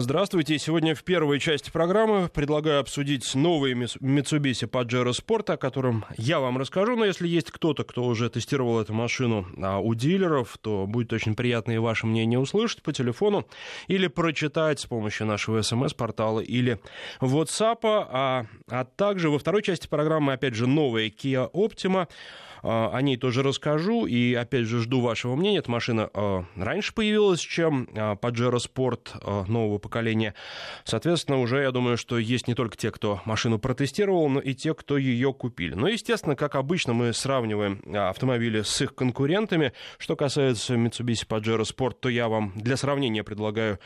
Здравствуйте. Сегодня в первой части программы предлагаю обсудить новый Mitsubishi Pajero Sport, о котором я вам расскажу. Но если есть кто-то, кто уже тестировал эту машину а у дилеров, то будет очень приятно и ваше мнение услышать по телефону или прочитать с помощью нашего смс-портала или WhatsApp. А, а также во второй части программы, опять же, новая Kia Optima. А, о ней тоже расскажу. И, опять же, жду вашего мнения. Эта машина а, раньше появилась, чем а, Pajero Sport нового поколения. Соответственно, уже, я думаю, что есть не только те, кто машину протестировал, но и те, кто ее купили. Но, естественно, как обычно, мы сравниваем автомобили с их конкурентами. Что касается Mitsubishi Pajero Sport, то я вам для сравнения предлагаю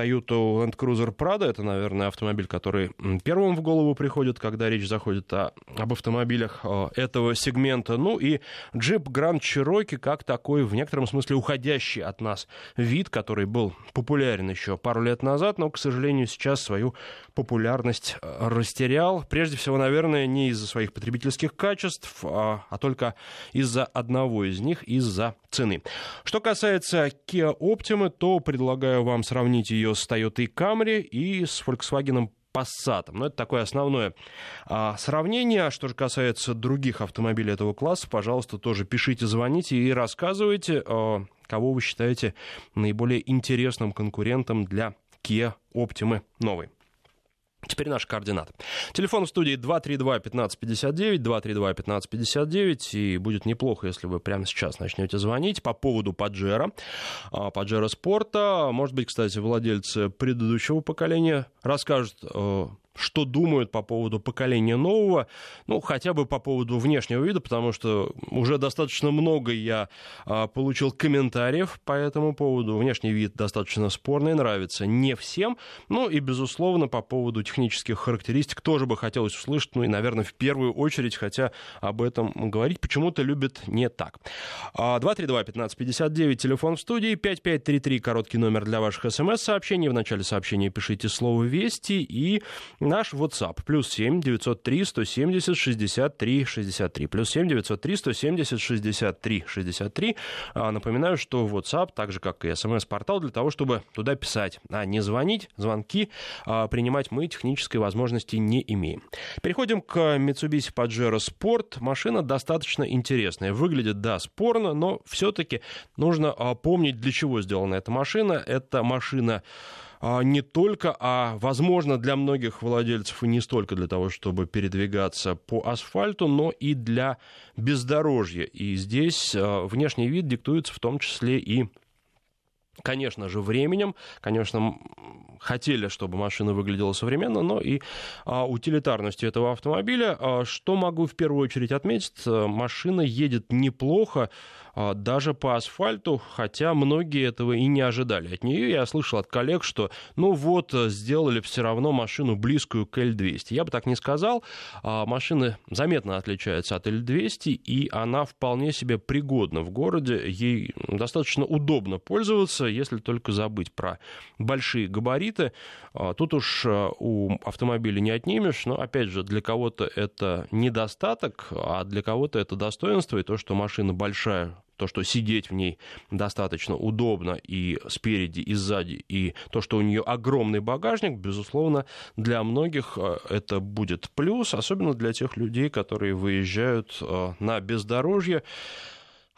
Toyota Land Cruiser Prado. Это, наверное, автомобиль, который первым в голову приходит, когда речь заходит о, об автомобилях этого сегмента. Ну и Jeep Grand Cherokee как такой, в некотором смысле, уходящий от нас вид, который был популярен еще пару лет назад, но, к сожалению, сейчас свою популярность э, растерял. Прежде всего, наверное, не из-за своих потребительских качеств, а, а только из-за одного из них, из-за цены. Что касается Kia Optima, то предлагаю вам сравнить ее с Toyota Camry и с Volkswagen Passat. Но это такое основное а, сравнение. Что же касается других автомобилей этого класса, пожалуйста, тоже пишите, звоните и рассказывайте, а, кого вы считаете наиболее интересным конкурентом для Kia Optima новой. Теперь наш координат. Телефон в студии 232-1559, 232-1559, и будет неплохо, если вы прямо сейчас начнете звонить по поводу Паджера, Паджера спорта. Может быть, кстати, владельцы предыдущего поколения расскажут э, что думают по поводу поколения нового, ну, хотя бы по поводу внешнего вида, потому что уже достаточно много я а, получил комментариев по этому поводу. Внешний вид достаточно спорный, нравится не всем. Ну и, безусловно, по поводу технических характеристик тоже бы хотелось услышать, ну и, наверное, в первую очередь, хотя об этом говорить почему-то любят не так. 232-1559, телефон в студии, 5533, короткий номер для ваших смс-сообщений. В начале сообщения пишите слово «Вести» и Наш WhatsApp плюс 7 903 170 63 63. Плюс 7 903 170 63 63. Напоминаю, что WhatsApp, так же как и смс-портал, для того, чтобы туда писать, а не звонить, звонки а, принимать мы технической возможности не имеем. Переходим к Mitsubishi Pajero Sport. Машина достаточно интересная. Выглядит, да, спорно, но все-таки нужно а, помнить, для чего сделана эта машина. Это машина не только, а, возможно, для многих владельцев и не столько для того, чтобы передвигаться по асфальту, но и для бездорожья. И здесь а, внешний вид диктуется в том числе и конечно же, временем. Конечно, хотели, чтобы машина выглядела современно, но и а, утилитарностью этого автомобиля. А, что могу в первую очередь отметить? Машина едет неплохо. А, даже по асфальту, хотя многие этого и не ожидали от нее. Я слышал от коллег, что ну вот, сделали все равно машину близкую к L200. Я бы так не сказал. А, машина заметно отличается от L200, и она вполне себе пригодна в городе. Ей достаточно удобно пользоваться, если только забыть про большие габариты. А, тут уж у автомобиля не отнимешь, но, опять же, для кого-то это недостаток, а для кого-то это достоинство, и то, что машина большая, то, что сидеть в ней достаточно удобно и спереди, и сзади, и то, что у нее огромный багажник, безусловно, для многих э, это будет плюс, особенно для тех людей, которые выезжают э, на бездорожье.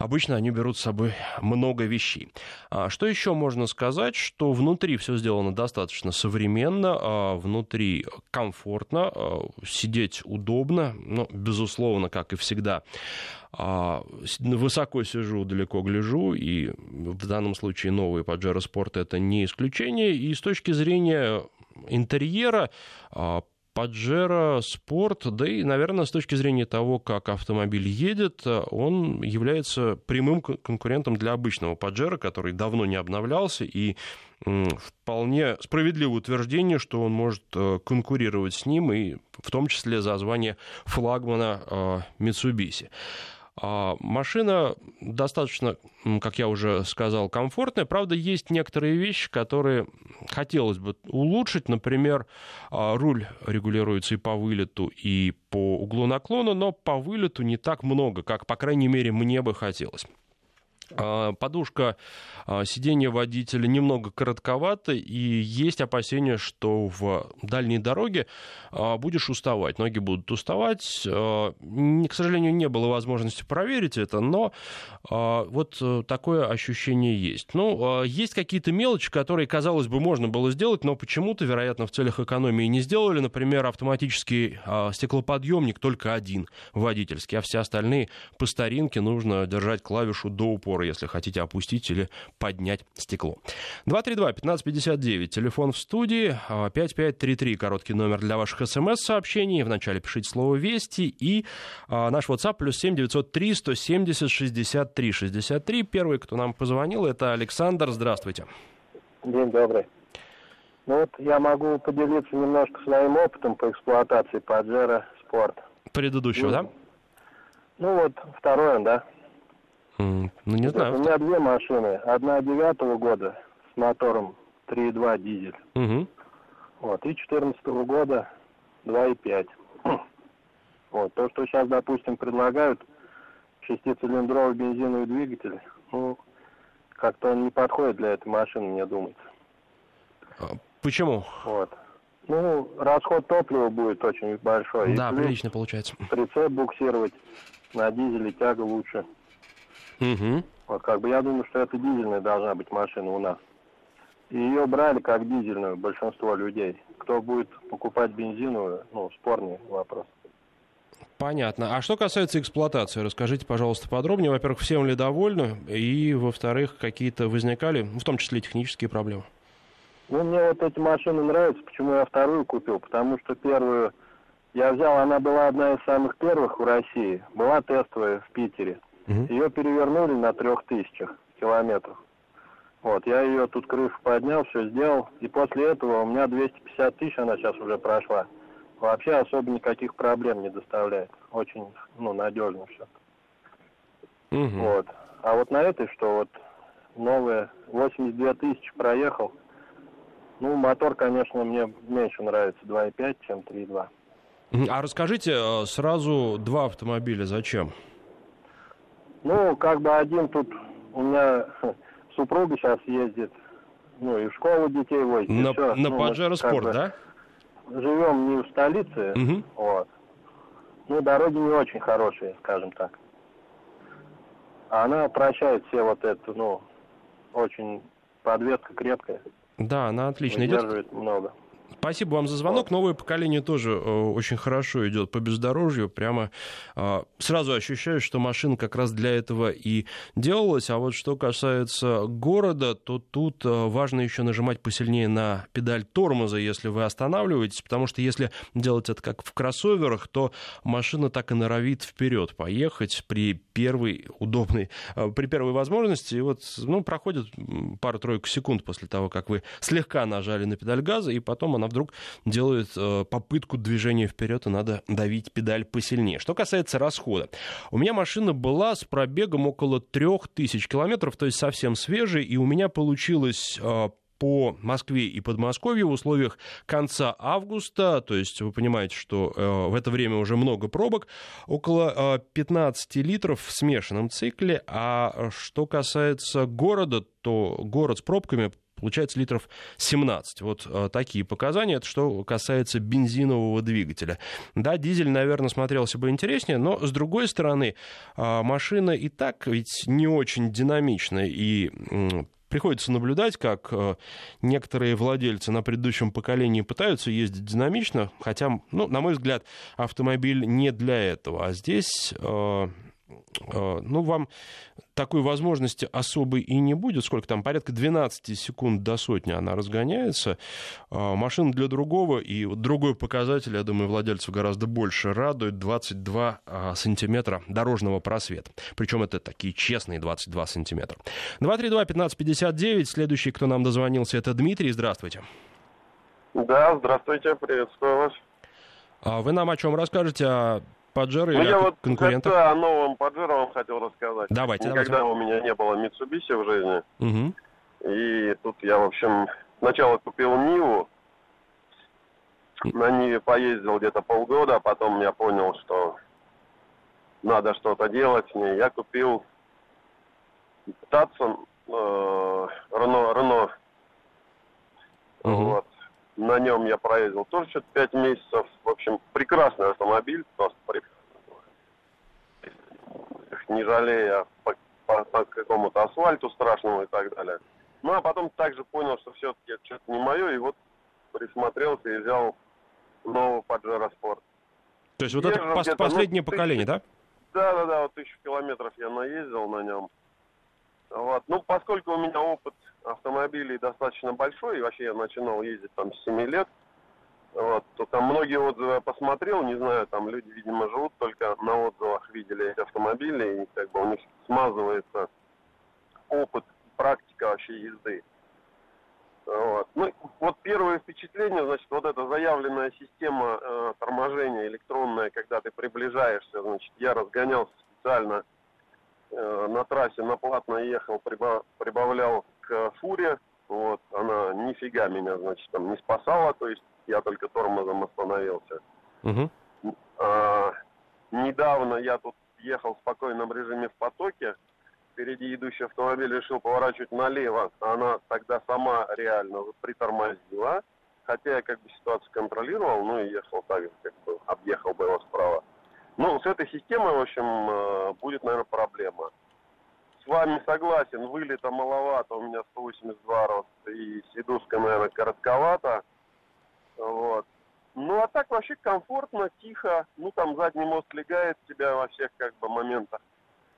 Обычно они берут с собой много вещей. А что еще можно сказать, что внутри все сделано достаточно современно, а внутри комфортно, а сидеть удобно, но, безусловно, как и всегда, высоко сижу, далеко гляжу, и в данном случае новый Pajero Sport это не исключение. И с точки зрения интерьера Паджеро Спорт, да и, наверное, с точки зрения того, как автомобиль едет, он является прямым конкурентом для обычного Паджеро, который давно не обновлялся, и вполне справедливое утверждение, что он может э, конкурировать с ним, и в том числе за звание флагмана Mitsubishi. А, машина достаточно, как я уже сказал, комфортная. Правда, есть некоторые вещи, которые хотелось бы улучшить. Например, а, руль регулируется и по вылету, и по углу наклона, но по вылету не так много, как, по крайней мере, мне бы хотелось. А, подушка а, сиденья водителя немного коротковата, и есть опасения, что в дальней дороге а, будешь уставать, ноги будут уставать. К сожалению, не было возможности проверить это, но вот э, такое ощущение есть. Ну, есть какие-то мелочи, которые, казалось бы, можно было сделать, но почему-то, вероятно, в целях экономии не сделали. Например, автоматический стеклоподъемник только один водительский, а все остальные по старинке нужно держать клавишу до упора упора, если хотите опустить или поднять стекло. 232-1559, телефон в студии, 5533, а, короткий номер для ваших смс-сообщений. Вначале пишите слово «Вести» и а, наш WhatsApp плюс 7 903 170 63 63. Первый, кто нам позвонил, это Александр. Здравствуйте. День добрый. Ну вот я могу поделиться немножко своим опытом по эксплуатации Паджеро Спорт. Предыдущего, ну, да? Ну вот, второе, да. Ну, не знаю. У меня две машины. Одна девятого года с мотором 3.2 дизель. Угу. Вот, и 14 года 2.5. Вот, то, что сейчас, допустим, предлагают шестицилиндровый бензиновый двигатель, ну, как-то он не подходит для этой машины, мне думается. А почему? Вот. Ну, расход топлива будет очень большой. Да, прилично получается. Прицеп буксировать на дизеле тяга лучше. Угу. Вот как бы я думаю, что это дизельная должна быть машина у нас. И ее брали как дизельную большинство людей. Кто будет покупать бензиновую, ну, спорный вопрос. Понятно. А что касается эксплуатации, расскажите, пожалуйста, подробнее. Во-первых, всем ли довольны? И, во-вторых, какие-то возникали, в том числе технические проблемы? Ну, мне вот эти машины нравятся. Почему я вторую купил? Потому что первую я взял, она была одна из самых первых в России. Была тестовая в Питере. Угу. Ее перевернули на трех тысячах километров. Вот, я ее тут крышу поднял, все сделал. И после этого у меня 250 тысяч, она сейчас уже прошла. Вообще особо никаких проблем не доставляет. Очень, ну, надежно все. Угу. Вот. А вот на этой, что вот новая, 82 тысячи проехал. Ну, мотор, конечно, мне меньше нравится 2.5, чем 3.2. А расскажите э, сразу два автомобиля, зачем? Ну, как бы один тут у меня супруга сейчас ездит, ну и в школу детей возит. На, все. на ну, Паджеро Спорт, да? Живем не в столице, угу. вот. Ну, дороги не очень хорошие, скажем так. А она прощает все вот это, ну, очень подвеска крепкая. Да, она отлично идет. много. Спасибо вам за звонок. Новое поколение тоже э, очень хорошо идет по бездорожью. Прямо э, сразу ощущаю, что машина как раз для этого и делалась. А вот что касается города, то тут э, важно еще нажимать посильнее на педаль тормоза, если вы останавливаетесь, потому что если делать это как в кроссоверах, то машина так и норовит вперед поехать при первой удобной, при первой возможности. И вот ну, проходит пару-тройку секунд после того, как вы слегка нажали на педаль газа, и потом она вдруг делает э, попытку движения вперед, и надо давить педаль посильнее. Что касается расхода. У меня машина была с пробегом около 3000 километров, то есть совсем свежая, и у меня получилось э, по Москве и Подмосковью в условиях конца августа, то есть вы понимаете, что э, в это время уже много пробок, около э, 15 литров в смешанном цикле, а что касается города, то город с пробками получается литров 17. Вот э, такие показания. Это что касается бензинового двигателя. Да, дизель, наверное, смотрелся бы интереснее, но, с другой стороны, э, машина и так ведь не очень динамичная и приходится наблюдать, как э, некоторые владельцы на предыдущем поколении пытаются ездить динамично, хотя, ну, на мой взгляд, автомобиль не для этого. А здесь Э, ну, вам такой возможности особой и не будет. Сколько там? Порядка 12 секунд до сотни она разгоняется. Э, машина для другого, и вот другой показатель, я думаю, владельцев гораздо больше радует. 22 э, сантиметра дорожного просвета. Причем это такие честные 22 сантиметра. 232-1559. Следующий, кто нам дозвонился, это Дмитрий. Здравствуйте. Да, здравствуйте, приветствую вас. А вы нам о чем расскажете? О Паджеро ну, или я вот конкурентов? о новом Паджеро вам хотел рассказать. Давайте, Никогда давайте. у меня не было Mitsubishi в жизни. Угу. И тут я, в общем, сначала купил Ниву. На Ниве поездил где-то полгода, а потом я понял, что надо что-то делать с ней. Я купил Татсон, э, Рено, Рено. Угу. Вот. На нем я проездил тоже что-то 5 месяцев. В общем, прекрасный автомобиль, просто прекрасный. Не жалея по, по, по какому-то асфальту страшному и так далее. Ну, а потом также понял, что все-таки это что-то не мое, и вот присмотрелся и взял новый Pajero Sport. То есть вот Езжу это пос- последнее ну, поколение, тысяч... да? Да, да, да, вот тысячу километров я наездил на нем. Вот. Ну, поскольку у меня опыт автомобилей достаточно большой, и вообще я начинал ездить там с 7 лет, вот, то там многие отзывы я посмотрел, не знаю, там люди, видимо, живут только на отзывах, видели эти автомобили, и как бы у них смазывается опыт, практика вообще езды. Вот. Ну, вот первое впечатление, значит, вот эта заявленная система э, торможения электронная, когда ты приближаешься, значит, я разгонялся специально э, на трассе, на платно ехал, прибав, прибавлял к фуре, вот, она нифига меня, значит, там не спасала, то есть я только тормозом остановился. Угу. А, недавно я тут ехал в спокойном режиме в потоке, впереди идущий автомобиль решил поворачивать налево, она тогда сама реально притормозила. Хотя я как бы ситуацию контролировал, ну и ехал так, как бы объехал бы его справа. Ну, с этой системой, в общем, э, будет, наверное, проблема. С вами согласен, вылета маловато, у меня 182 рост, и сидушка, наверное, коротковата. Вот. Ну, а так вообще комфортно, тихо. Ну, там задний мост легает тебя во всех, как бы, моментах.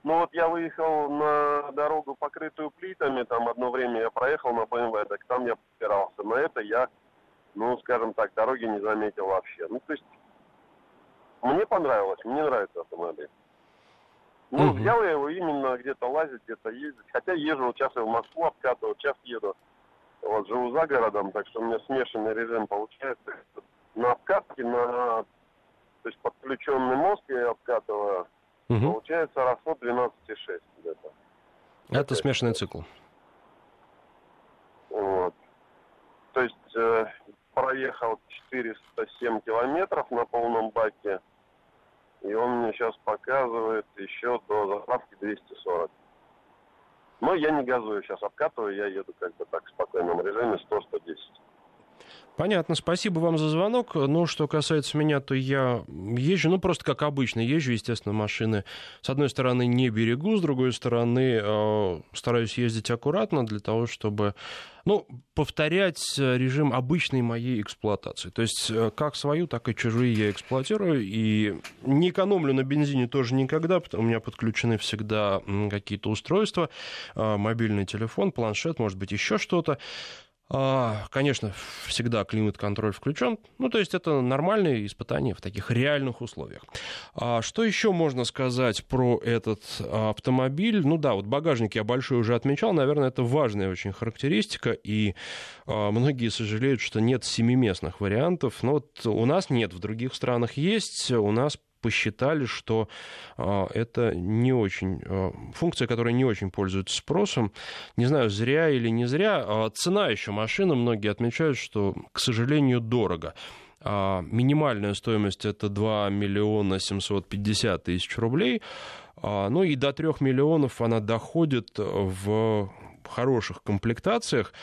Ну вот я выехал на дорогу, покрытую плитами, там одно время я проехал на БМВ, так там я попирался. На это я, ну, скажем так, дороги не заметил вообще. Ну, то есть, мне понравилось, мне нравится автомобиль. Ну, угу. взял я его именно где-то лазить, где-то ездить. Хотя езжу, вот сейчас я в Москву обкатываю, сейчас еду. Вот живу за городом, так что у меня смешанный режим получается. На обкатке, на... То есть подключенный мост я обкатываю, Угу. Получается расход 12,6 где-то. Это смешанный цикл. Вот. То есть э, проехал 407 километров на полном баке, и он мне сейчас показывает еще до заправки 240. Но я не газую сейчас, обкатываю, я еду как бы так в спокойном режиме 100-110. Понятно, спасибо вам за звонок. Ну, что касается меня, то я езжу, ну, просто как обычно, езжу, естественно, машины. С одной стороны, не берегу, с другой стороны, э, стараюсь ездить аккуратно для того, чтобы, ну, повторять режим обычной моей эксплуатации. То есть, э, как свою, так и чужие я эксплуатирую, и не экономлю на бензине тоже никогда, потому у меня подключены всегда какие-то устройства, э, мобильный телефон, планшет, может быть, еще что-то. А, конечно, всегда климат-контроль включен. Ну, то есть это нормальные испытания в таких реальных условиях. А что еще можно сказать про этот автомобиль? Ну да, вот багажник я большой уже отмечал. Наверное, это важная очень характеристика. И а, многие сожалеют, что нет семиместных вариантов. Но вот у нас нет, в других странах есть. У нас посчитали, что а, это не очень а, функция, которая не очень пользуется спросом. Не знаю, зря или не зря. А, цена еще машины, многие отмечают, что, к сожалению, дорого. Минимальная стоимость это 2 миллиона 750 тысяч рублей. Ну и до 3 миллионов она доходит в хороших комплектациях.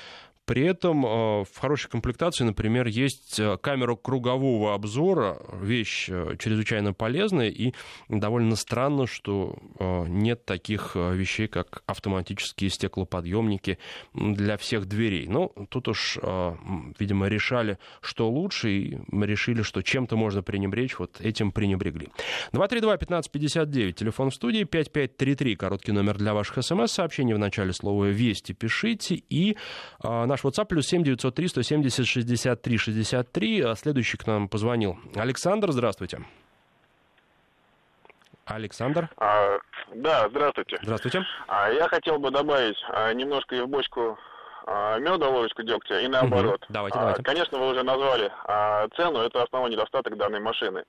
При этом э, в хорошей комплектации, например, есть э, камера кругового обзора, вещь э, чрезвычайно полезная, и довольно странно, что нет таких вещей, как автоматические стеклоподъемники для всех дверей. Ну, тут уж, видимо, решали, что лучше, и решили, что чем-то можно пренебречь, вот этим пренебрегли. 232-1559, телефон в студии, 5533, короткий номер для ваших смс-сообщений, в начале слова «Вести» пишите, и наш Наш WhatsApp плюс 7 903 170 63 63. Следующий к нам позвонил. Александр, здравствуйте. Александр? А, да, здравствуйте. Здравствуйте. А, я хотел бы добавить а, немножко и в бочку а, меда, ложечку дегтя, и наоборот. Угу. Давайте, а, давайте. Конечно, вы уже назвали а, цену, это основной недостаток данной машины.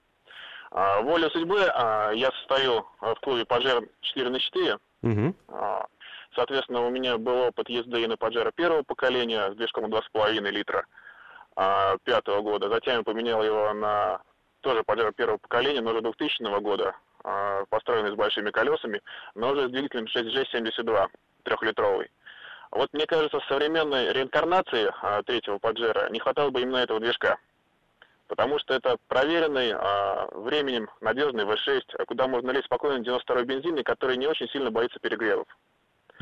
А, воля судьбы, а, я состою в клубе Pajero 4 на 4. Угу. А, Соответственно, у меня был опыт езды и на Паджеро первого поколения с движком 2,5 литра а, пятого года. Затем я поменял его на тоже Паджеро первого поколения, но уже 2000 года, а, построенный с большими колесами, но уже с двигателем 6G72. трехлитровый. Вот мне кажется, в современной реинкарнации а, третьего Паджера не хватало бы именно этого движка. Потому что это проверенный а, временем надежный V6, куда можно лезть спокойно 92-й бензин, который не очень сильно боится перегревов.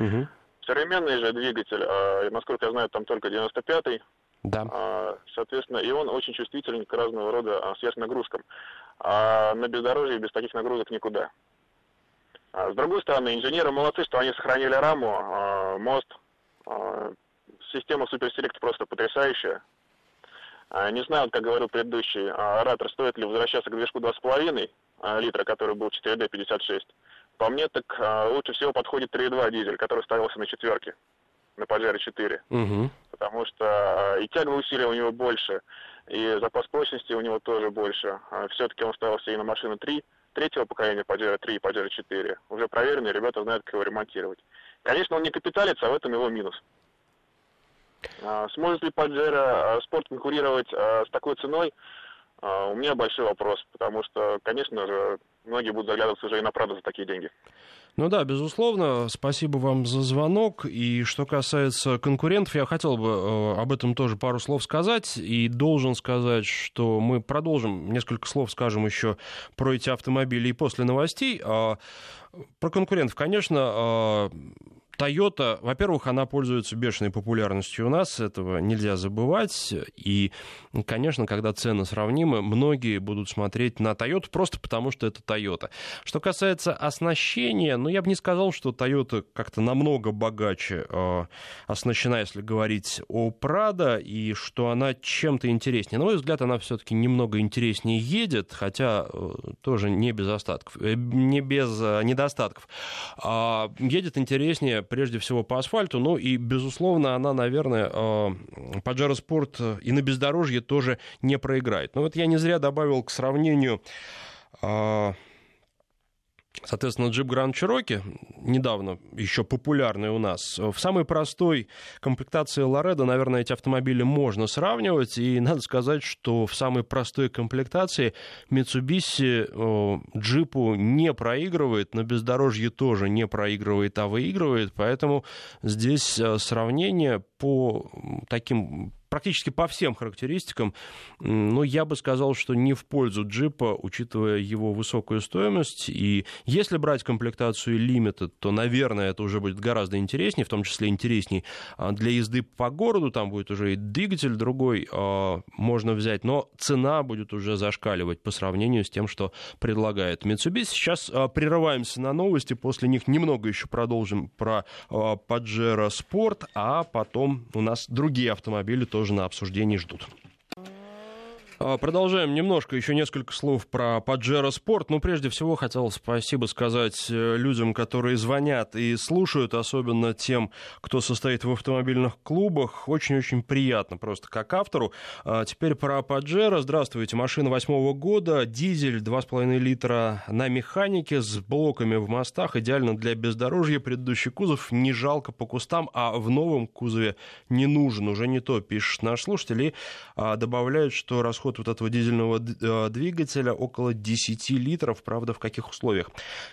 Угу. Современный же двигатель, а, насколько я знаю, там только 95-й. Да. А, соответственно, и он очень чувствителен к разного рода а, сверхнагрузкам. А на бездорожье без таких нагрузок никуда. А, с другой стороны, инженеры молодцы, что они сохранили раму, а, мост. А, система Суперселект просто потрясающая. Не знаю, как говорил предыдущий оратор, стоит ли возвращаться к движку 2,5 литра, который был 4D56. По мне, так лучше всего подходит 3,2 дизель, который ставился на четверке, на Паджеро 4. Угу. Потому что и тяговые усилия у него больше, и запас прочности у него тоже больше. Все-таки он ставился и на машину 3, третьего поколения Pajero 3 и Pajero 4. Уже проверенные, ребята знают, как его ремонтировать. Конечно, он не капиталится, а в этом его минус. А, сможет ли Pajero спорт конкурировать а, с такой ценой? А, у меня большой вопрос, потому что, конечно же, многие будут заглядываться уже и на Прадо за такие деньги. Ну да, безусловно. Спасибо вам за звонок. И что касается конкурентов, я хотел бы э, об этом тоже пару слов сказать. И должен сказать, что мы продолжим, несколько слов скажем еще про эти автомобили и после новостей. А, про конкурентов, конечно, а, Toyota, во-первых, она пользуется бешеной популярностью у нас, этого нельзя забывать. И, конечно, когда цены сравнимы, многие будут смотреть на Toyota просто потому, что это Toyota. Что касается оснащения, ну, я бы не сказал, что Toyota как-то намного богаче э, оснащена, если говорить о Prado, и что она чем-то интереснее. На мой взгляд, она все-таки немного интереснее едет, хотя э, тоже не без остатков, э, не без э, недостатков. Э, едет интереснее прежде всего по асфальту. Ну и, безусловно, она, наверное, Pajero Sport и на бездорожье тоже не проиграет. Но вот я не зря добавил к сравнению а, Соответственно, джип Grand Cherokee, недавно еще популярный у нас, в самой простой комплектации Лоредо, наверное, эти автомобили можно сравнивать, и надо сказать, что в самой простой комплектации Mitsubishi джипу не проигрывает, на бездорожье тоже не проигрывает, а выигрывает, поэтому здесь э, сравнение по таким практически по всем характеристикам, но я бы сказал, что не в пользу джипа, учитывая его высокую стоимость. И если брать комплектацию Limited, то, наверное, это уже будет гораздо интереснее, в том числе интересней а, для езды по городу. Там будет уже и двигатель другой а, можно взять, но цена будет уже зашкаливать по сравнению с тем, что предлагает Mitsubishi. Сейчас а, прерываемся на новости, после них немного еще продолжим про Pajero Sport, а потом у нас другие автомобили тоже на обсуждении ждут. А, продолжаем немножко, еще несколько слов про Pajero Sport. Ну, прежде всего, хотел спасибо сказать э, людям, которые звонят и слушают, особенно тем, кто состоит в автомобильных клубах. Очень-очень приятно просто как автору. А теперь про Pajero. Здравствуйте. Машина восьмого года, дизель 2,5 литра на механике с блоками в мостах. Идеально для бездорожья. Предыдущий кузов не жалко по кустам, а в новом кузове не нужен. Уже не то, пишет наш слушатель. И а, добавляет, что расход расход вот этого дизельного э, двигателя около 10 литров, правда, в каких условиях.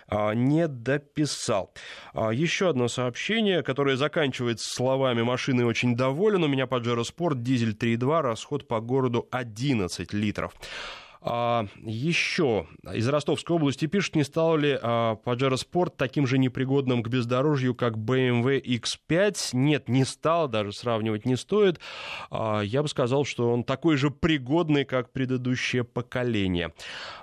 А, не дописал. А, еще одно сообщение, которое заканчивается словами «машины очень доволен, у меня Pajero Sport, дизель 3.2, расход по городу 11 литров». А, еще из Ростовской области пишут, не стал ли а, Pajero Sport таким же непригодным к бездорожью, как BMW X5. Нет, не стал, даже сравнивать не стоит. А, я бы сказал, что он такой же пригодный, как предыдущее поколение.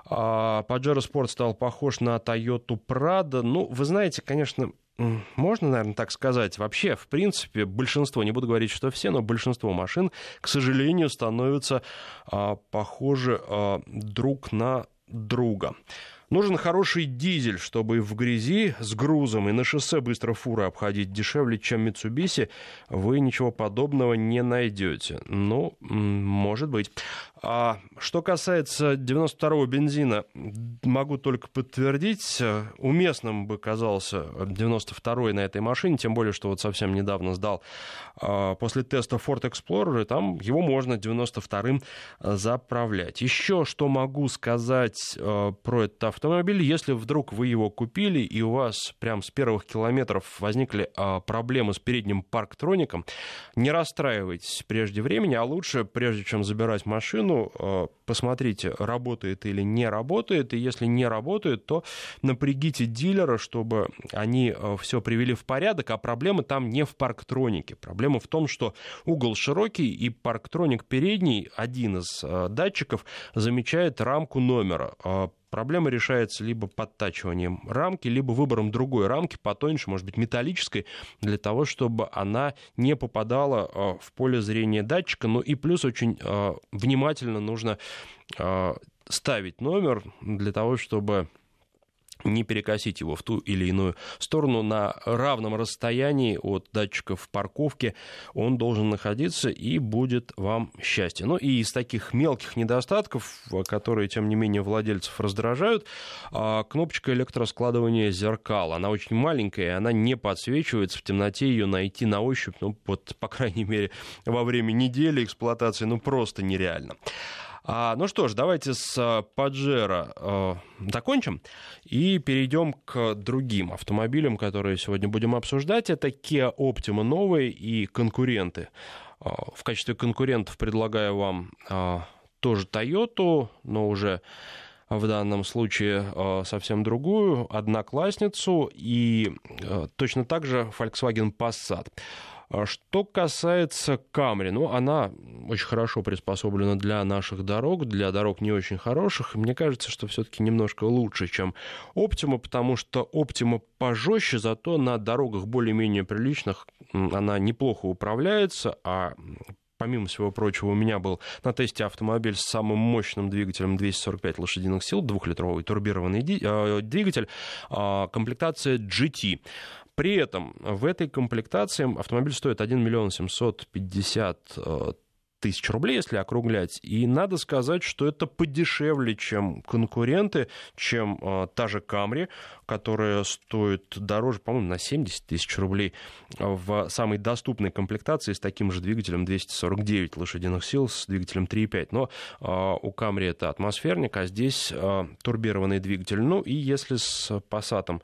Pajero Sport стал похож на Toyota Prado. Ну, вы знаете, конечно, можно, наверное, так сказать. Вообще, в принципе, большинство, не буду говорить, что все, но большинство машин, к сожалению, становятся а, похожи а, друг на друга. Нужен хороший дизель, чтобы в грязи с грузом и на шоссе быстро фуры обходить дешевле, чем Mitsubishi. Вы ничего подобного не найдете. Ну, может быть. А что касается 92-го бензина, могу только подтвердить, уместным бы казался 92-й на этой машине, тем более, что вот совсем недавно сдал а, после теста Ford Explorer, и там его можно 92-м заправлять. Еще что могу сказать а, про этот автомобиль. Если вдруг вы его купили и у вас прям с первых километров возникли проблемы с передним парктроником, не расстраивайтесь прежде времени, а лучше, прежде чем забирать машину, а, посмотрите, работает или не работает. И если не работает, то напрягите дилера, чтобы они а, все привели в порядок, а проблема там не в парктронике. Проблема в том, что угол широкий и парктроник передний, один из а, датчиков, замечает рамку номера. Проблема решается либо подтачиванием рамки, либо выбором другой рамки, потоньше, может быть, металлической, для того, чтобы она не попадала а, в поле зрения датчика. Ну и плюс очень а, внимательно нужно ставить номер для того, чтобы не перекосить его в ту или иную сторону. На равном расстоянии от датчиков парковки он должен находиться и будет вам счастье. Ну и из таких мелких недостатков, которые, тем не менее, владельцев раздражают, а, кнопочка электроскладывания зеркал. Она очень маленькая, она не подсвечивается в темноте, ее найти на ощупь, ну вот, по крайней мере, во время недели эксплуатации, ну просто нереально. А, ну что ж, давайте с Pajero э, закончим и перейдем к другим автомобилям, которые сегодня будем обсуждать. Это Kia Optima новые и конкуренты. Э, в качестве конкурентов предлагаю вам э, тоже Toyota, но уже в данном случае совсем другую, одноклассницу и точно так же Volkswagen Passat. А что касается Камри, ну, она очень хорошо приспособлена для наших дорог, для дорог не очень хороших. Мне кажется, что все-таки немножко лучше, чем Оптима, потому что Оптима пожестче, зато на дорогах более-менее приличных она неплохо управляется, а помимо всего прочего, у меня был на тесте автомобиль с самым мощным двигателем 245 лошадиных сил, двухлитровый турбированный э, двигатель, а, комплектация GT. При этом в этой комплектации автомобиль стоит 1 миллион 750 э, тысяч рублей, если округлять. И надо сказать, что это подешевле, чем конкуренты, чем э, та же Камри, которая стоит дороже, по-моему, на 70 тысяч рублей в самой доступной комплектации с таким же двигателем 249 лошадиных сил с двигателем 3.5. Но э, у Камри это атмосферник, а здесь турбированный двигатель. Ну и если с Passat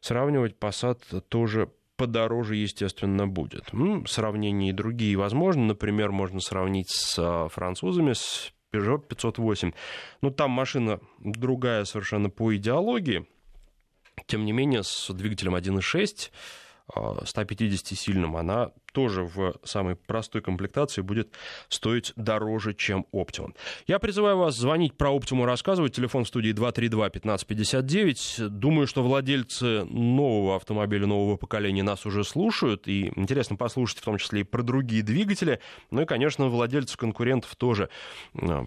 Сравнивать Passat тоже подороже, естественно, будет. Ну, сравнения и другие возможны. Например, можно сравнить с а, французами, с Peugeot 508. Ну, там машина другая совершенно по идеологии. Тем не менее, с двигателем 1.6 150-сильным, а, она тоже в самой простой комплектации будет стоить дороже, чем Optima. Я призываю вас звонить про Optima рассказывать. Телефон в студии 232-1559. Думаю, что владельцы нового автомобиля нового поколения нас уже слушают. И интересно послушать в том числе и про другие двигатели. Ну и, конечно, владельцы конкурентов тоже.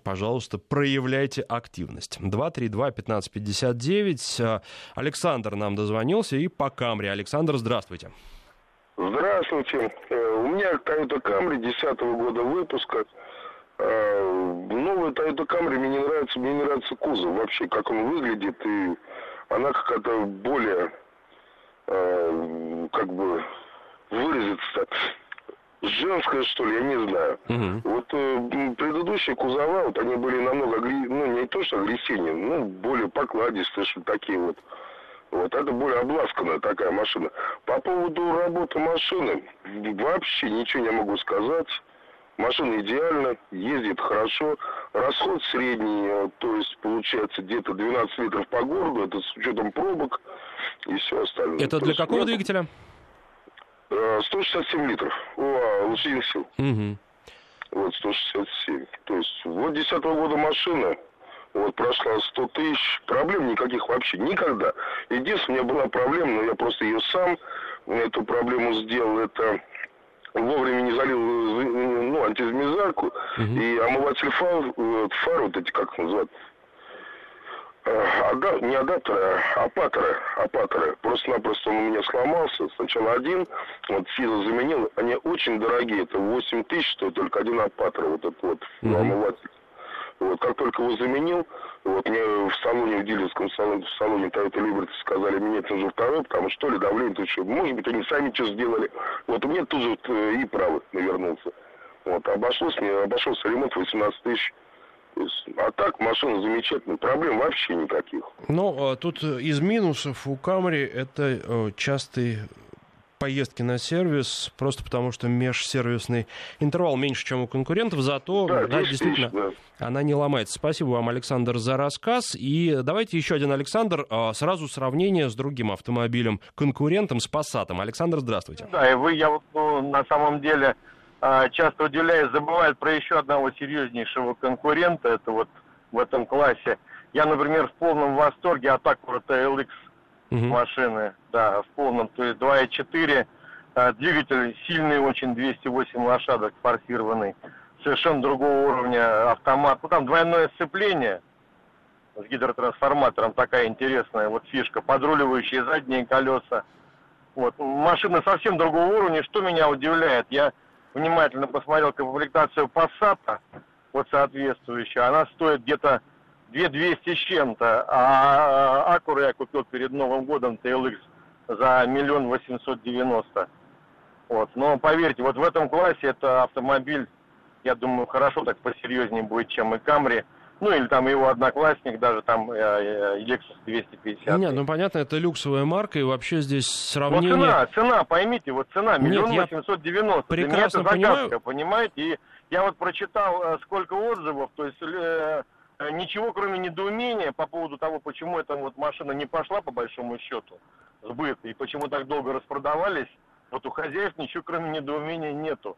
Пожалуйста, проявляйте активность. 232-1559. Александр нам дозвонился и по Камре. Александр, здравствуйте. Здравствуйте. Э, у меня Toyota Camry 10 года выпуска. Новая Toyota Camry мне не нравится, мне не нравится кузов вообще, как он выглядит, и она какая-то более, э, как бы, выразиться женская, что ли, я не знаю. Угу. Вот э, предыдущие кузова, вот они были намного, ну, не то что агрессивнее, ну, более покладистые, что такие вот. Вот это более обласканная такая машина. По поводу работы машины, вообще ничего не могу сказать. Машина идеальна, ездит хорошо. Расход средний, э, то есть получается где-то 12 литров по городу, это с учетом пробок и все остальное. Это то для какого нет... двигателя? 167 э, литров. О, лошадиных сил. Угу. Вот 167. То есть вот 10 -го года машина, вот прошла 100 тысяч, проблем никаких вообще никогда. Единственное, у меня была проблема, но я просто ее сам эту проблему сделал, это вовремя не залил ну, антизмизарку угу. и омыватель фар, фар, вот эти, как называют, Ада, не адаптеры, а апаторы, апаторы. Просто-напросто он у меня сломался. Сначала один, вот Сиза заменил. Они очень дорогие. Это 8 тысяч стоит только один апатор. Вот этот вот mm-hmm. омыватель. Вот, как только его заменил, вот мне в салоне, в дилерском салоне, в салоне Toyota Liberty сказали, мне нужен второй, потому что ли давление, то что, может быть, они сами что сделали. Вот мне тоже вот, э, и правый навернулся. Вот, обошлось мне, обошелся ремонт 18 тысяч А так машина замечательная, проблем вообще никаких. Ну, тут из минусов у Камри это частый поездки на сервис, просто потому что межсервисный интервал меньше, чем у конкурентов, зато да, да, действительно да. она не ломается. Спасибо вам, Александр, за рассказ. И давайте еще один Александр, а, сразу сравнение с другим автомобилем, конкурентом, с Passat. Александр, здравствуйте. Да, и вы, я вот ну, на самом деле а, часто удивляюсь, забывают про еще одного серьезнейшего конкурента, это вот в этом классе. Я, например, в полном восторге от Acura TLX угу. машины, да, в полном, то есть 2.4, а, двигатель сильный очень, 208 лошадок, форсированный, совершенно другого уровня автомат, ну там двойное сцепление с гидротрансформатором, такая интересная вот фишка, подруливающие задние колеса, вот, машина совсем другого уровня, что меня удивляет, я внимательно посмотрел комплектацию Passat, вот соответствующая, она стоит где-то 2200 с чем-то, а Акура я купил перед Новым годом TLX за миллион восемьсот девяносто. Вот. Но поверьте, вот в этом классе это автомобиль, я думаю, хорошо так посерьезнее будет, чем и Камри. Ну, или там его одноклассник, даже там э, э, Lexus 250. Нет, ну понятно, это люксовая марка, и вообще здесь сравнение... Вот цена, цена, поймите, вот цена, миллион восемьсот девяносто. Прекрасно Для меня это загадка, понимаю. понимаете? И я вот прочитал, э, сколько отзывов, то есть Э, ничего, кроме недоумения по поводу того, почему эта вот машина не пошла, по большому счету, сбыт, и почему так долго распродавались, вот у хозяев ничего, кроме недоумения, нету.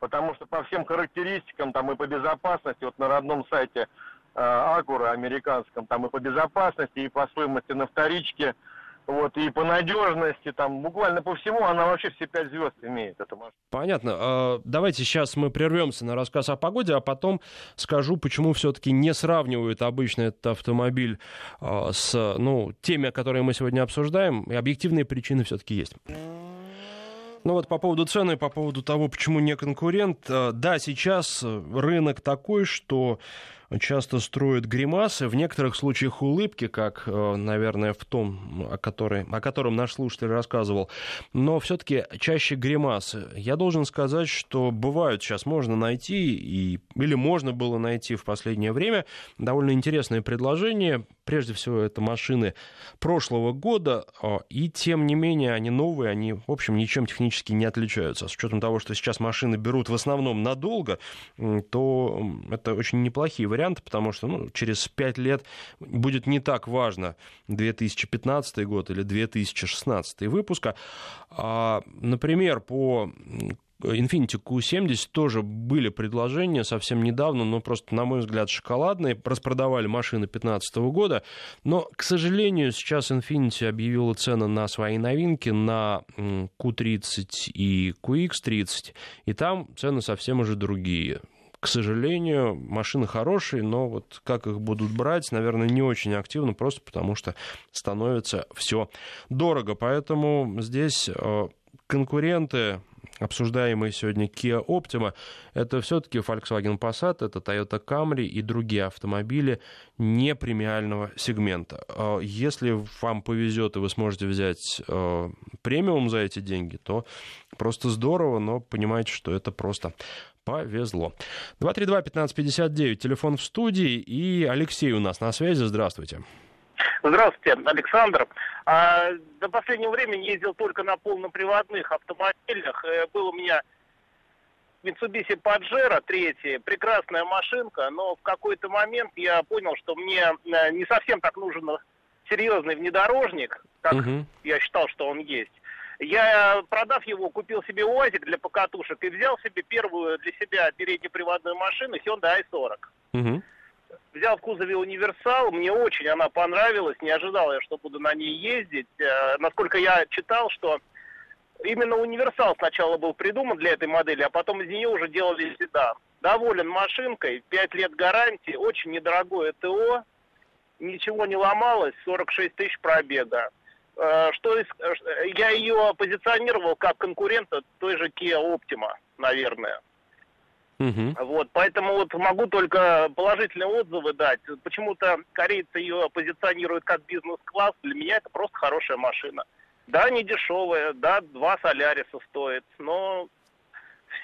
Потому что по всем характеристикам, там и по безопасности, вот на родном сайте э, Акура американском, там и по безопасности, и по стоимости на вторичке – вот, и по надежности, там, буквально по всему, она вообще все пять звезд имеет, эта машина. Понятно. А, давайте сейчас мы прервемся на рассказ о погоде, а потом скажу, почему все-таки не сравнивают обычно этот автомобиль а, с, ну, теми, которые мы сегодня обсуждаем, и объективные причины все-таки есть. Ну вот по поводу цены, по поводу того, почему не конкурент. А, да, сейчас рынок такой, что часто строят гримасы, в некоторых случаях улыбки, как, э, наверное, в том, о, которой, о котором наш слушатель рассказывал, но все-таки чаще гримасы. Я должен сказать, что бывают сейчас, можно найти, и, или можно было найти в последнее время довольно интересные предложения. Прежде всего, это машины прошлого года, а, и тем не менее они новые, они, в общем, ничем технически не отличаются. С учетом того, что сейчас машины берут в основном надолго, то это очень неплохие варианты варианты, потому что ну, через 5 лет будет не так важно 2015 год или 2016 выпуска. А, например, по Infiniti Q70 тоже были предложения совсем недавно, но просто, на мой взгляд, шоколадные. Распродавали машины 2015 года. Но, к сожалению, сейчас Infiniti объявила цены на свои новинки, на Q30 и QX30. И там цены совсем уже другие к сожалению, машины хорошие, но вот как их будут брать, наверное, не очень активно, просто потому что становится все дорого. Поэтому здесь э, конкуренты обсуждаемые сегодня Kia Optima, это все-таки Volkswagen Passat, это Toyota Camry и другие автомобили не премиального сегмента. Э, если вам повезет и вы сможете взять э, премиум за эти деньги, то просто здорово, но понимаете, что это просто повезло. 232-1559, телефон в студии, и Алексей у нас на связи, здравствуйте. Здравствуйте, Александр. А, до последнего времени ездил только на полноприводных автомобилях. Э, был у меня Mitsubishi Pajero третья, прекрасная машинка, но в какой-то момент я понял, что мне э, не совсем так нужен серьезный внедорожник, как угу. я считал, что он есть. Я, продав его, купил себе УАЗик для покатушек и взял себе первую для себя переднеприводную машину Hyundai i40. Угу. Взял в кузове универсал, мне очень она понравилась, не ожидал я, что буду на ней ездить. Э, насколько я читал, что именно универсал сначала был придуман для этой модели, а потом из нее уже делали седан. Доволен машинкой, 5 лет гарантии, очень недорогое ТО, ничего не ломалось, 46 тысяч пробега. Э, что э, я ее позиционировал как конкурента той же Kia Optima, наверное. Угу. Вот, поэтому вот могу только положительные отзывы дать. Почему-то корейцы ее позиционируют как бизнес-класс. Для меня это просто хорошая машина. Да, не дешевая, да, два соляриса стоит, но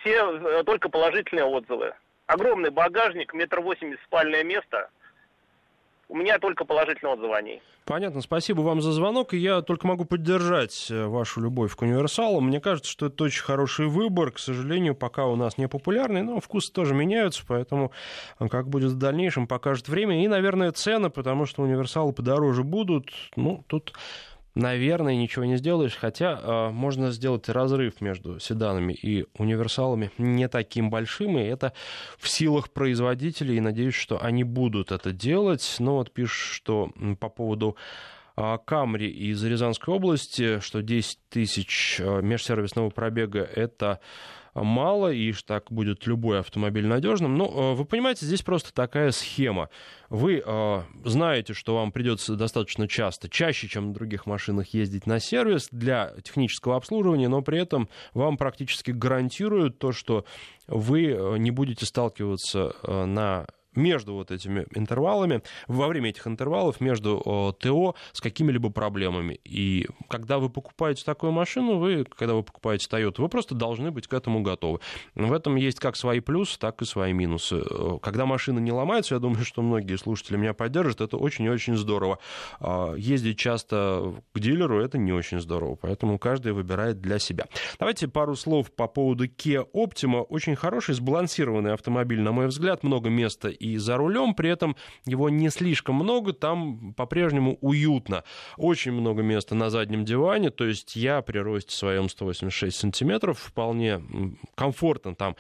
все э, только положительные отзывы. огромный багажник, метр восемьдесят спальное место. У меня только положительные отзывы о ней. Понятно, спасибо вам за звонок. Я только могу поддержать э, вашу любовь к универсалу. Мне кажется, что это очень хороший выбор. К сожалению, пока у нас не популярный, но вкусы тоже меняются, поэтому э, как будет в дальнейшем, покажет время. И, наверное, цены, потому что универсалы подороже будут. Ну, тут наверное, ничего не сделаешь, хотя э, можно сделать разрыв между седанами и универсалами не таким большим, и это в силах производителей, и надеюсь, что они будут это делать. Но вот пишут, что по поводу Камри из Рязанской области, что 10 тысяч межсервисного пробега — это мало, и так будет любой автомобиль надежным. Но э, вы понимаете, здесь просто такая схема. Вы э, знаете, что вам придется достаточно часто, чаще, чем на других машинах, ездить на сервис для технического обслуживания, но при этом вам практически гарантируют то, что вы э, не будете сталкиваться на между вот этими интервалами, во время этих интервалов между ТО с какими-либо проблемами. И когда вы покупаете такую машину, вы, когда вы покупаете Toyota, вы просто должны быть к этому готовы. В этом есть как свои плюсы, так и свои минусы. Когда машина не ломается, я думаю, что многие слушатели меня поддержат, это очень и очень здорово. А, ездить часто к дилеру это не очень здорово, поэтому каждый выбирает для себя. Давайте пару слов по поводу Kia Optima. Очень хороший, сбалансированный автомобиль, на мой взгляд, много места и за рулем, при этом его не слишком много, там по-прежнему уютно. Очень много места на заднем диване, то есть я при росте своем 186 сантиметров вполне комфортно там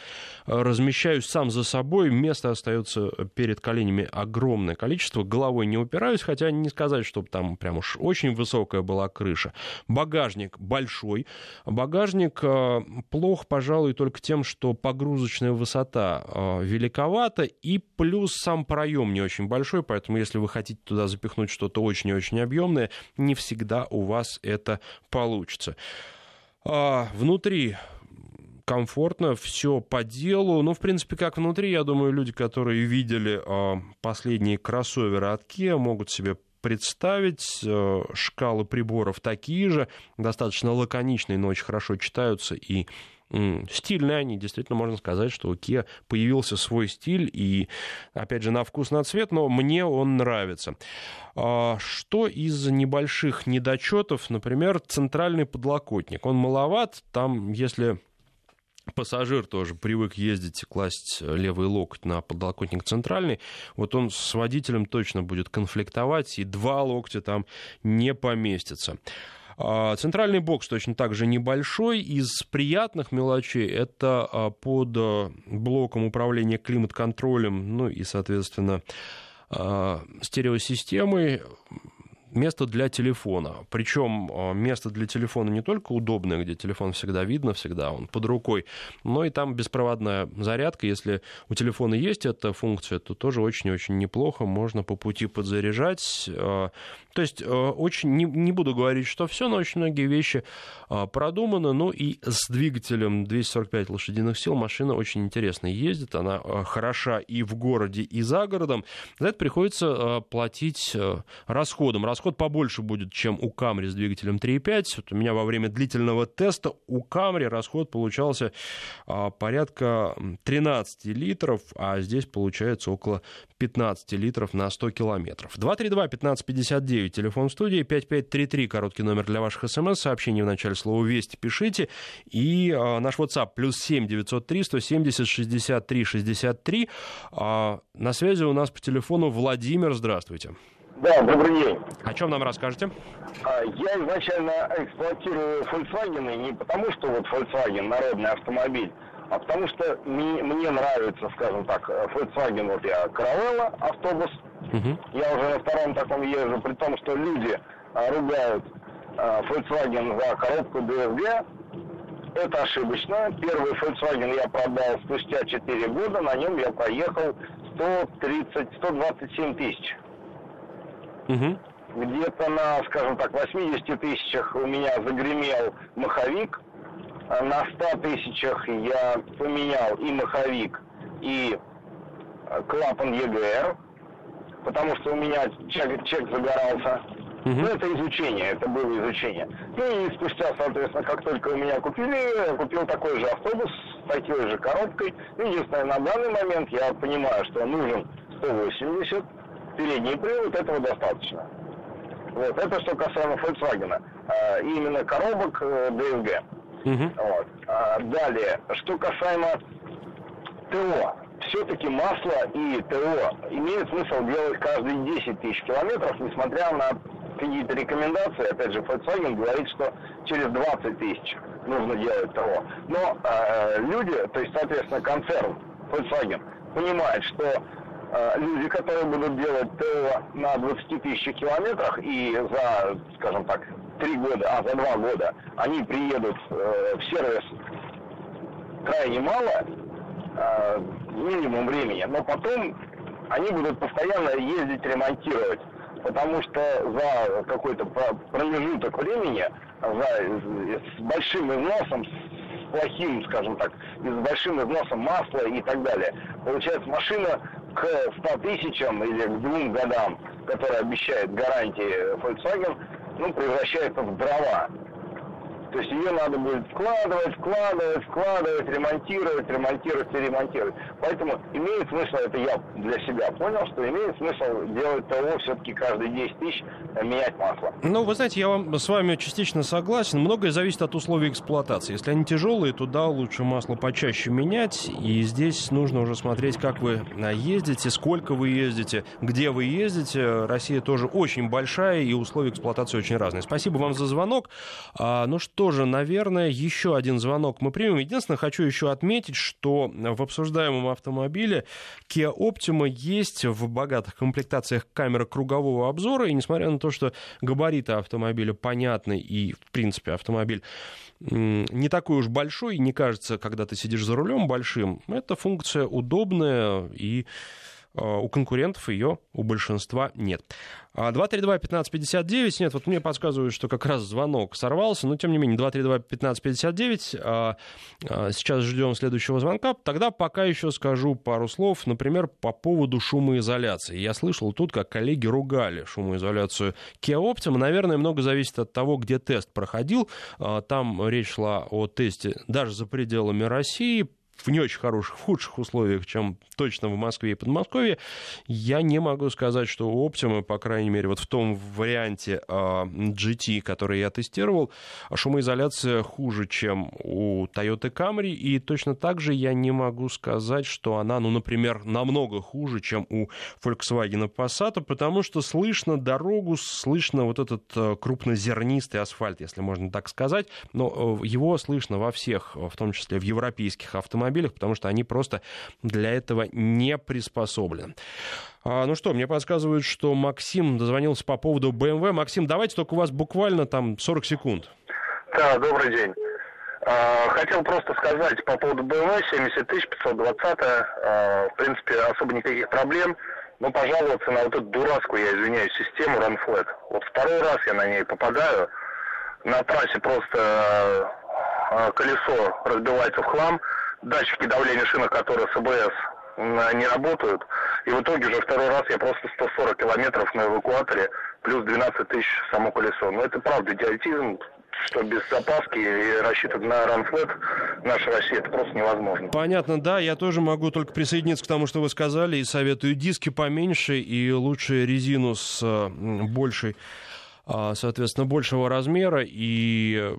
э, размещаюсь сам за собой, места остается перед коленями огромное количество, головой не упираюсь, хотя не сказать, чтобы там прям уж очень высокая была крыша. Багажник большой, багажник э, плох, пожалуй, только тем, что погрузочная высота э, великовата и плюс Плюс сам проем не очень большой, поэтому если вы хотите туда запихнуть что-то очень и очень объемное, не всегда у вас это получится. А, внутри комфортно, все по делу. Ну, в принципе, как внутри, я думаю, люди, которые видели а, последние кроссоверы от Kia, могут себе представить. А, шкалы приборов такие же, достаточно лаконичные, но очень хорошо читаются и стильные они. Действительно, можно сказать, что у Kia появился свой стиль, и, опять же, на вкус, на цвет, но мне он нравится. А, что из небольших недочетов, например, центральный подлокотник. Он маловат, там, если пассажир тоже привык ездить и класть левый локоть на подлокотник центральный, вот он с водителем точно будет конфликтовать, и два локтя там не поместятся. А, центральный бокс точно так же небольшой. Из приятных мелочей это а, под а, блоком управления климат-контролем, ну и, соответственно, стереосистемой место для телефона. Причем место для телефона не только удобное, где телефон всегда видно, всегда он под рукой, но и там беспроводная зарядка. Если у телефона есть эта функция, то тоже очень-очень неплохо. Можно по пути подзаряжать. То есть э, очень, не, не буду говорить, что все, но очень многие вещи продуманы. Ну и с двигателем 245 лошадиных сил машина очень интересно ездит. Она хороша и в городе, и за городом. За это приходится платить расходом. Расход побольше будет, чем у Камри с двигателем 3.5. Вот у меня во время длительного теста у Камри расход получался порядка 13 литров, а здесь получается около 15 литров на 100 километров. 232-1559 9, телефон студии, 5533, короткий номер для ваших смс, сообщений в начале слова «Вести» пишите, и э, наш WhatsApp плюс 7 903 170 63 63. А, на связи у нас по телефону Владимир, здравствуйте. Да, добрый день. О чем нам расскажете? А, я изначально эксплуатирую Volkswagen не потому, что вот Volkswagen народный автомобиль, а потому что мне, мне нравится, скажем так, Volkswagen, вот я Caravella автобус, угу. я уже на втором таком езжу, при том, что люди а, ругают а, Volkswagen за коробку DSG, это ошибочно. Первый Volkswagen я продал спустя 4 года, на нем я проехал 130, 127 тысяч. Угу. Где-то на, скажем так, 80 тысячах у меня загремел маховик, на 100 тысячах я поменял и маховик, и э, клапан ЕГР, потому что у меня чек, чек загорался. Ну, это изучение, это было изучение. Ну и спустя, соответственно, как только у меня купили, я купил такой же автобус с такой же коробкой. Единственное, на данный момент я понимаю, что нужен 180, передний привод, этого достаточно. Вот, это что касаемо Volkswagen. А, именно коробок DSG. Э, угу. Вот. А, далее, что касаемо ТО. Все-таки масло и ТО имеет смысл делать каждые 10 тысяч километров, несмотря на какие-то рекомендации. Опять же, Volkswagen говорит, что через 20 тысяч нужно делать ТО. Но э, люди, то есть, соответственно, концерн Volkswagen понимает, что люди, которые будут делать ТО на 20 тысяч километрах и за, скажем так, 3 года, а за 2 года они приедут э, в сервис крайне мало, э, минимум времени, но потом они будут постоянно ездить ремонтировать, потому что за какой-то промежуток времени, за, с большим износом, с плохим, скажем так, с большим износом масла и так далее, получается машина к 100 тысячам или к двум годам, которые обещает гарантии Volkswagen, ну, превращается в дрова. То есть ее надо будет вкладывать, вкладывать, вкладывать, ремонтировать, ремонтировать и ремонтировать. Поэтому имеет смысл, это я для себя понял, что имеет смысл делать того все-таки каждые 10 тысяч э, менять масло. Ну, вы знаете, я вам с вами частично согласен. Многое зависит от условий эксплуатации. Если они тяжелые, то да, лучше масло почаще менять. И здесь нужно уже смотреть, как вы э, ездите, сколько вы ездите, где вы ездите. Россия тоже очень большая, и условия эксплуатации очень разные. Спасибо вам за звонок. А, ну что, тоже, наверное, еще один звонок мы примем. Единственное, хочу еще отметить, что в обсуждаемом автомобиле Kia Optima есть в богатых комплектациях камера кругового обзора, и несмотря на то, что габариты автомобиля понятны, и, в принципе, автомобиль не такой уж большой, не кажется, когда ты сидишь за рулем большим, эта функция удобная и у конкурентов ее у большинства нет. 232-1559, а, нет, вот мне подсказывают, что как раз звонок сорвался, но тем не менее 232-1559, а, сейчас ждем следующего звонка. Тогда пока еще скажу пару слов, например, по поводу шумоизоляции. Я слышал тут, как коллеги ругали шумоизоляцию Kia Optima. Наверное, много зависит от того, где тест проходил. Там речь шла о тесте даже за пределами России, в не очень хороших, в худших условиях, чем точно в Москве и Подмосковье, я не могу сказать, что у Optima, по крайней мере, вот в том варианте GT, который я тестировал, шумоизоляция хуже, чем у Toyota Camry, и точно так же я не могу сказать, что она, ну, например, намного хуже, чем у Volkswagen Passat, потому что слышно дорогу, слышно вот этот э, крупнозернистый асфальт, если можно так сказать, но э, его слышно во всех, в том числе в европейских автомобилях, автомобилях, потому что они просто для этого не приспособлены. А, ну что, мне подсказывают, что Максим дозвонился по поводу BMW. Максим, давайте только у вас буквально там 40 секунд. Да, добрый день. А, хотел просто сказать по поводу BMW 70 тысяч 520. А, в принципе, особо никаких проблем. Но пожаловаться на вот эту дурацкую, я извиняюсь, систему RunFlat. Вот второй раз я на ней попадаю. На трассе просто а, колесо разбивается в хлам датчики давления шины, которые с АБС не работают. И в итоге уже второй раз я просто 140 километров на эвакуаторе, плюс 12 тысяч само колесо. Но это правда идиотизм, что без запаски и рассчитывать на ранфлет нашей России это просто невозможно. Понятно, да, я тоже могу только присоединиться к тому, что вы сказали, и советую диски поменьше и лучше резину с большей а, соответственно, большего размера и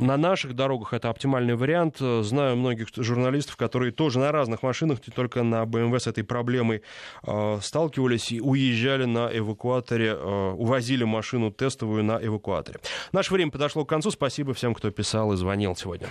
на наших дорогах это оптимальный вариант. Знаю многих журналистов, которые тоже на разных машинах, только на BMW с этой проблемой э, сталкивались и уезжали на эвакуаторе, э, увозили машину тестовую на эвакуаторе. Наше время подошло к концу. Спасибо всем, кто писал и звонил сегодня.